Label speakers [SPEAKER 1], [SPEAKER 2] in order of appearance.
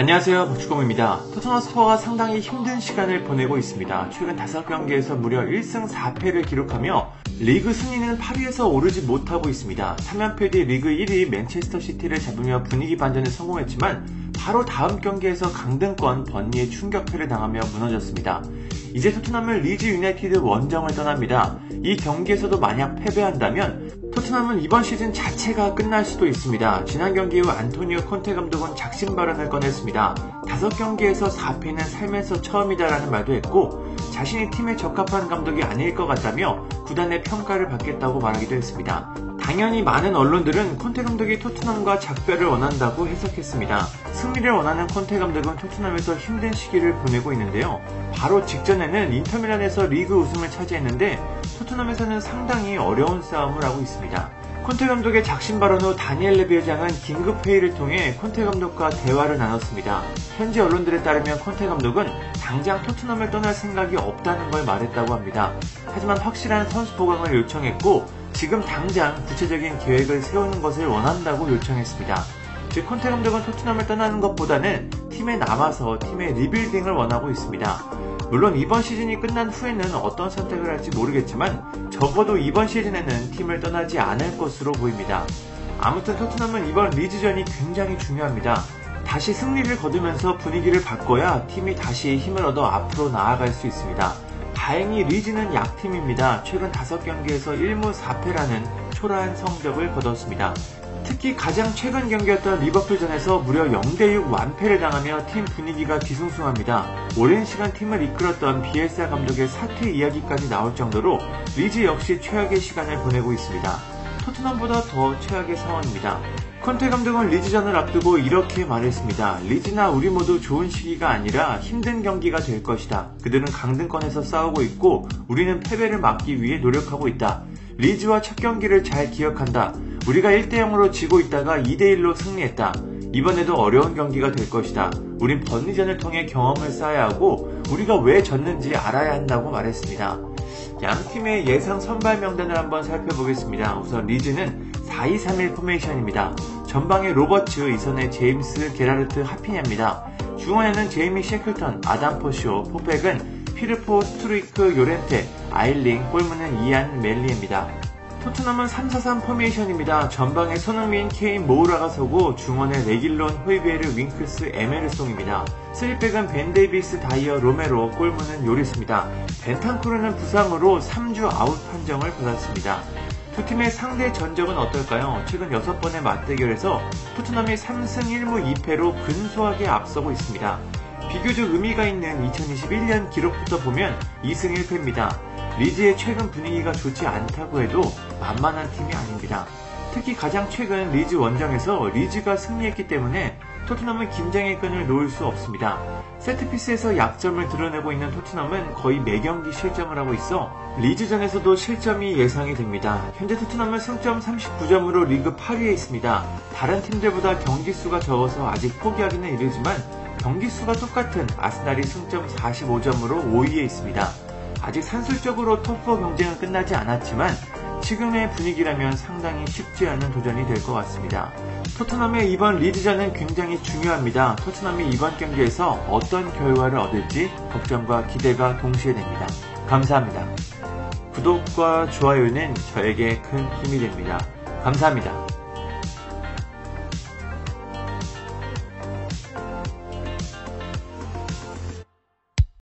[SPEAKER 1] 안녕하세요 박주공입니다. 토트넘 스퍼가 상당히 힘든 시간을 보내고 있습니다. 최근 5경기에서 무려 1승 4패를 기록하며 리그 순위는 8위에서 오르지 못하고 있습니다. 3연패 뒤 리그 1위 맨체스터 시티를 잡으며 분위기 반전에 성공했지만 바로 다음 경기에서 강등권 번리에 충격패를 당하며 무너졌습니다. 이제 토트넘은 리즈 유나이티드 원정을 떠납니다. 이 경기에서도 만약 패배한다면 토트넘은 이번 시즌 자체가 끝날 수도 있습니다. 지난 경기 후 안토니오 콘테 감독은 작심 발언을 꺼냈습니다. 5경기에서 4패는 살면서 처음이다라는 말도 했고 자신이 팀에 적합한 감독이 아닐 것 같다며 구단의 평가를 받겠다고 말하기도 했습니다. 당연히 많은 언론들은 콘테 감독이 토트넘과 작별을 원한다고 해석했습니다. 승리를 원하는 콘테 감독은 토트넘에서 힘든 시기를 보내고 있는데요. 바로 직전에는 인터밀란에서 리그 우승을 차지했는데 토트넘에서는 상당히 어려운 싸움을 하고 있습니다. 콘테 감독의 작심 발언 후 다니엘 레비 회장은 긴급 회의를 통해 콘테 감독과 대화를 나눴습니다. 현지 언론들에 따르면 콘테 감독은 당장 토트넘을 떠날 생각이 없다는 걸 말했다고 합니다. 하지만 확실한 선수 보강을 요청했고 지금 당장 구체적인 계획을 세우는 것을 원한다고 요청했습니다. 즉 콘테 감독은 토트넘을 떠나는 것보다는 팀에 남아서 팀의 리빌딩을 원하고 있습니다. 물론 이번 시즌이 끝난 후에는 어떤 선택을 할지 모르겠지만 적어도 이번 시즌에는 팀을 떠나지 않을 것으로 보입니다. 아무튼 토트넘은 이번 리즈전이 굉장히 중요합니다. 다시 승리를 거두면서 분위기를 바꿔야 팀이 다시 힘을 얻어 앞으로 나아갈 수 있습니다. 다행히 리즈는 약팀입니다. 최근 5경기에서 1무 4패라는 초라한 성적을 거뒀습니다. 특히 가장 최근 경기였던 리버풀전에서 무려 0대6 완패를 당하며 팀 분위기가 뒤숭숭합니다. 오랜 시간 팀을 이끌었던 비엘사 감독의 사퇴 이야기까지 나올 정도로 리즈 역시 최악의 시간을 보내고 있습니다. 토트넘보다 더 최악의 상황입니다. 콘테 감독은 리즈전을 앞두고 이렇게 말했습니다. 리즈나 우리 모두 좋은 시기가 아니라 힘든 경기가 될 것이다. 그들은 강등권에서 싸우고 있고 우리는 패배를 막기 위해 노력하고 있다. 리즈와 첫 경기를 잘 기억한다. 우리가 1대0으로 지고 있다가 2대1로 승리했다. 이번에도 어려운 경기가 될 것이다. 우린 번리전을 통해 경험을 쌓아야 하고 우리가 왜 졌는지 알아야 한다고 말했습니다. 양 팀의 예상 선발 명단을 한번 살펴보겠습니다. 우선 리즈는 4-2-3-1 포메이션입니다. 전방에 로버츠, 2선의 제임스, 겔하르트, 하피냐입니다. 중원에는 제이미 셰클턴, 아담 포쇼, 포백은 피르포, 스트루이크, 요렌테, 아일링, 골문은 일란 멜리에입니다. 토트넘은 3-4-3 포메이션입니다. 전방에 손흥민, 케인, 모우라가 서고 중원에 레길론, 호이베르, 윙크스, 에메르송입니다. 3백은 벤데이비스, 다이어, 로메로, 골문은 요리스입니다. 벤탄쿠르는 부상으로 3주 아웃 판정을 받았습니다. 두 팀의 상대 전적은 어떨까요? 최근 6번의 맞대결에서 토트넘이 3승 1무 2패로 근소하게 앞서고 있습니다. 비교적 의미가 있는 2021년 기록부터 보면 2승 1패입니다. 리즈의 최근 분위기가 좋지 않다고 해도 만만한 팀이 아닙니다. 특히 가장 최근 리즈 원정에서 리즈가 승리했기 때문에 토트넘은 긴장의 끈을 놓을 수 없습니다. 세트피스에서 약점을 드러내고 있는 토트넘은 거의 매경기 실점을 하고 있어 리즈전에서도 실점이 예상이 됩니다. 현재 토트넘은 승점 39점으로 리그 8위에 있습니다. 다른 팀들보다 경기 수가 적어서 아직 포기하기는 이르지만 경기 수가 똑같은 아스날이 승점 45점으로 5위에 있습니다. 아직 산술적으로 톱4 경쟁은 끝나지 않았지만 지금의 분위기라면 상당히 쉽지 않은 도전이 될 것 같습니다. 토트넘의 이번 리드전은 굉장히 중요합니다. 토트넘이 이번 경기에서 어떤 결과를 얻을지 걱정과 기대가 동시에 됩니다. 감사합니다. 구독과 좋아요는 저에게 큰 힘이 됩니다. 감사합니다.